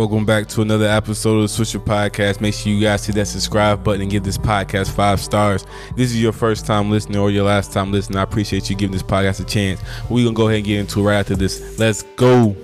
Welcome back to another episode of the Swisher Podcast. Make sure you guys hit that subscribe button and give this podcast five stars. If this is your first time listening or your last time listening. I appreciate you giving this podcast a chance. We're gonna go ahead and get into it right after this. Let's go.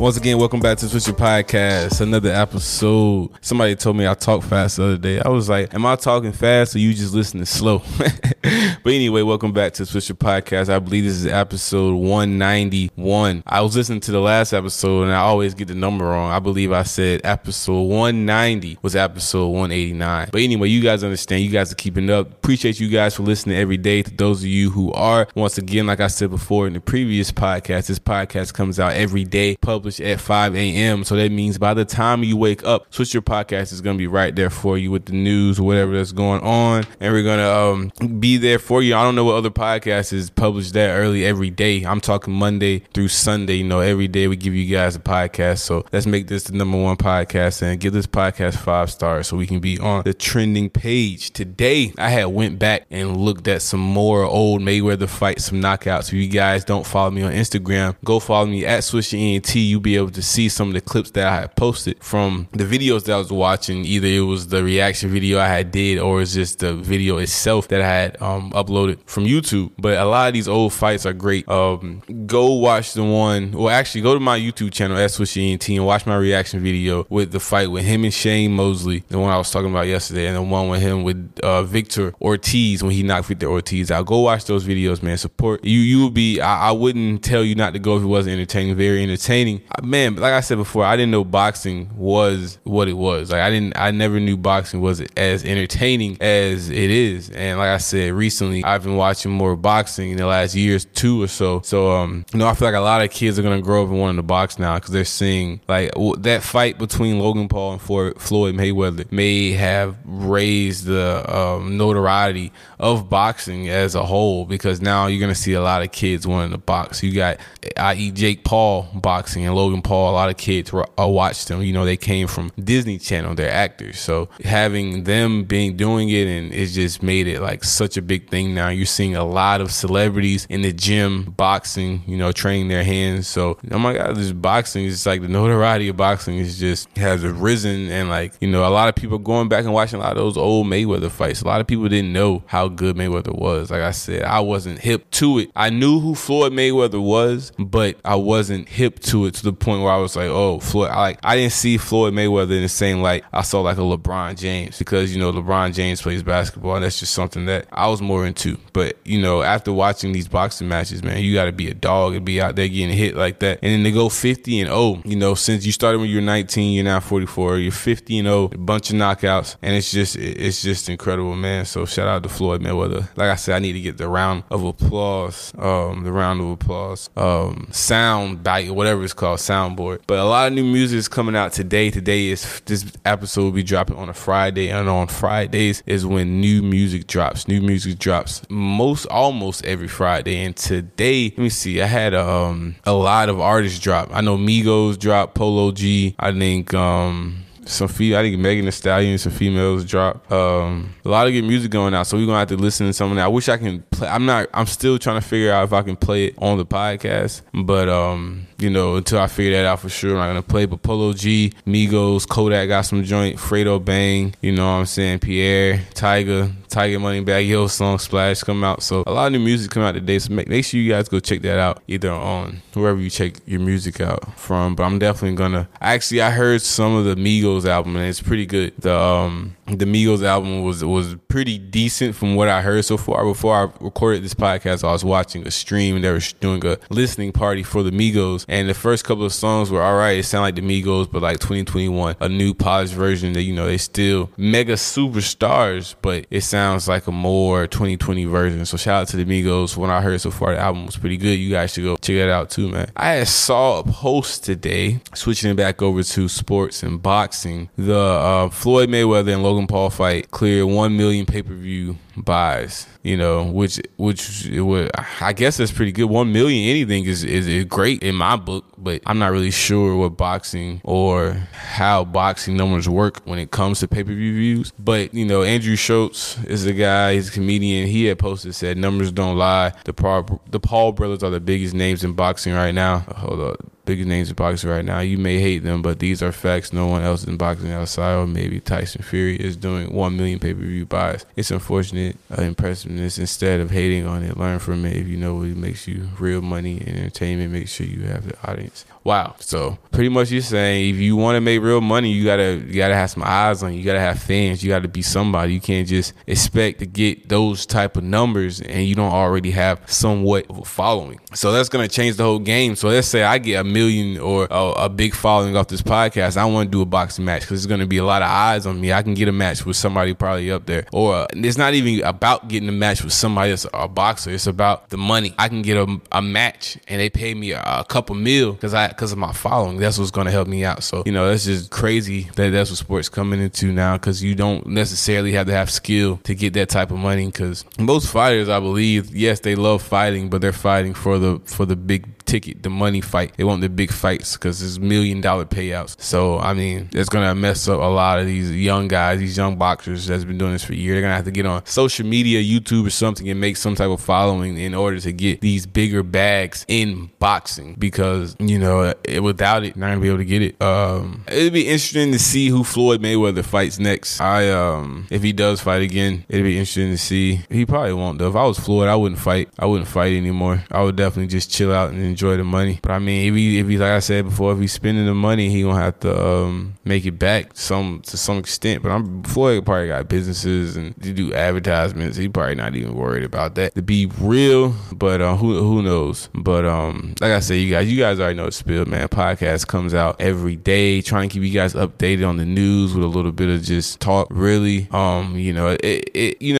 Once again, welcome back to Swisher Podcast. Another episode. Somebody told me I talk fast the other day. I was like, Am I talking fast or you just listening slow? but anyway, welcome back to Swisher Podcast. I believe this is episode 191. I was listening to the last episode and I always get the number wrong. I believe I said episode 190 was episode 189. But anyway, you guys understand. You guys are keeping up. Appreciate you guys for listening every day. To those of you who are, once again, like I said before in the previous podcast, this podcast comes out every day, published at 5 a.m. So that means by the time you wake up, Swisher Podcast is going to be right there for you with the news, whatever that's going on. And we're going to um, be there for you. I don't know what other podcast is published that early every day. I'm talking Monday through Sunday. You know, every day we give you guys a podcast. So let's make this the number one podcast and give this podcast five stars so we can be on the trending page. Today, I had went back and looked at some more old Mayweather fights, some knockouts. If you guys don't follow me on Instagram, go follow me at SwisherENT. You'll be able to see some of the clips that I had posted from the videos that I was watching. Either it was the reaction video I had did, or it's just the video itself that I had um, uploaded from YouTube. But a lot of these old fights are great. Um, go watch the one. Well, actually, go to my YouTube channel at SwisherENT and watch my reaction video with the fight with him and Shane Mosley, the one I was talking about yesterday, and the one with him with uh, Victor Ortiz when he knocked Victor Ortiz out. Go watch those videos, man. Support you. You would be. I, I wouldn't tell you not to go if it wasn't entertaining. Very entertaining man, like I said before, I didn't know boxing was what it was. Like I didn't, I never knew boxing was as entertaining as it is. And like I said, recently I've been watching more boxing in the last years, two or so. So, um, you know, I feel like a lot of kids are gonna grow up and wanting to box now because they're seeing like that fight between Logan Paul and Floyd Mayweather may have raised the um, notoriety of boxing as a whole because now you're gonna see a lot of kids wanting to box. You got, i.e., Jake Paul boxing and Logan Paul. A lot of kids uh, watched them. You know, they came from Disney Channel. They're actors, so having them being doing it and it just made it like such a big thing. Now you're seeing a lot of celebrities in the gym boxing. You know, training their hands. So oh my god, this boxing is like the notoriety of boxing is just has risen and like you know a lot of people going back and watching a lot of those old Mayweather fights. A lot of people didn't know how good Mayweather was. Like I said, I wasn't hip to it. I knew who Floyd Mayweather was, but I wasn't hip to it to the point where I was like, oh, Floyd. I, like I didn't see Floyd Mayweather in the same light I saw like a LeBron James because you know LeBron James plays basketball and that's just something that I was more into. But you know, after watching these boxing matches, man, you got to be a dog and be out there getting hit like that, and then to go 50 and 0. You know, since you started when you're 19, you're now 44. You're 50 and 0, a bunch of knockouts, and it's just it's just incredible, man. So shout out to Floyd Mayweather. Like I said, I need to get the round of applause, um, the round of applause, um, sound bite, whatever it's called, soundboard. But a lot of new music is coming out today. Today is this episode will be dropping on a Friday, and on Fridays is when new music drops. New music drops most almost every Friday. And today, let me see, I had um a lot of artists drop. I know Migos drop, Polo G. I think um some fe- I think Megan Thee Stallion, some females drop. Um, a lot of good music going out, so we're gonna have to listen to some of that. I wish I can play. I'm not. I'm still trying to figure out if I can play it on the podcast, but um, you know, until I figure that out for sure, I'm not gonna play. But Polo G, Migos, Kodak got some joint, Fredo Bang, you know what I'm saying, Pierre, Tiger, Tiger Moneybagg Yo song Splash come out. So a lot of new music come out today. So make, make sure you guys go check that out either on wherever you check your music out from. But I'm definitely gonna actually I heard some of the Migos Migos album, and it's pretty good. The um the Migos album was was pretty decent from what I heard so far. Before I recorded this podcast, I was watching a stream and they were doing a listening party for the Migos, and the first couple of songs were all right. It sounded like the Migos, but like 2021, a new polished version that you know they still mega superstars, but it sounds like a more 2020 version. So shout out to the Migos. When I heard so far, the album was pretty good. You guys should go check that out too, man. I saw a post today, switching it back over to sports and boxing. The uh, Floyd Mayweather and Logan Paul fight cleared one million pay per view buys. You know, which which would I guess that's pretty good. One million anything is, is great in my book, but I'm not really sure what boxing or how boxing numbers work when it comes to pay per view views. But you know, Andrew Schulz is a guy. He's a comedian. He had posted said numbers don't lie. The Paul the Paul brothers are the biggest names in boxing right now. Hold up biggest names in boxing right now. You may hate them, but these are facts. No one else in boxing outside, or maybe Tyson Fury, is doing one million pay per view buys. It's unfortunate uh, impressiveness. Instead of hating on it, learn from it. If you know what makes you real money and entertainment, make sure you have the audience. Wow. So pretty much you're saying if you want to make real money, you gotta you gotta have some eyes on you. You gotta have fans. You gotta be somebody. You can't just expect to get those type of numbers and you don't already have somewhat of a following. So that's gonna change the whole game. So let's say I get a million or a, a big following off this podcast. I want to do a boxing match because there's gonna be a lot of eyes on me. I can get a match with somebody probably up there, or uh, it's not even about getting a match with somebody that's a boxer. It's about the money. I can get a, a match and they pay me a, a couple mil because I because of my following. That's what's going to help me out. So you know, that's just crazy that that's what sports coming into now because you don't necessarily have to have skill to get that type of money. Because most fighters, I believe, yes, they love fighting, but they're fighting for the for the big ticket, the money fight. They want the big fights because it's million dollar payouts. So I mean, it's gonna mess up a lot of these young guys, these young boxers that's been doing this for years. They're gonna have to get on social media, YouTube or something, and make some type of following in order to get these bigger bags in boxing. Because you know, it, without it, not gonna be able to get it. Um, it'd be interesting to see who Floyd Mayweather fights next. I um, if he does fight again, it'd be interesting to see. He probably won't though. If I was Floyd, I wouldn't fight. I wouldn't fight anymore. I would definitely just chill out and enjoy the money. But I mean, if he if he like I said before, if he's spending the money, he gonna have to um, make it back some to some extent. But I'm Floyd probably got businesses and to do advertisements. He probably not even worried about that. To be real, but uh, who who knows? But um, like I said, you guys, you guys already know the spill, man. Podcast comes out every day, trying to keep you guys updated on the news with a little bit of just talk. Really, um, you know, it, it you know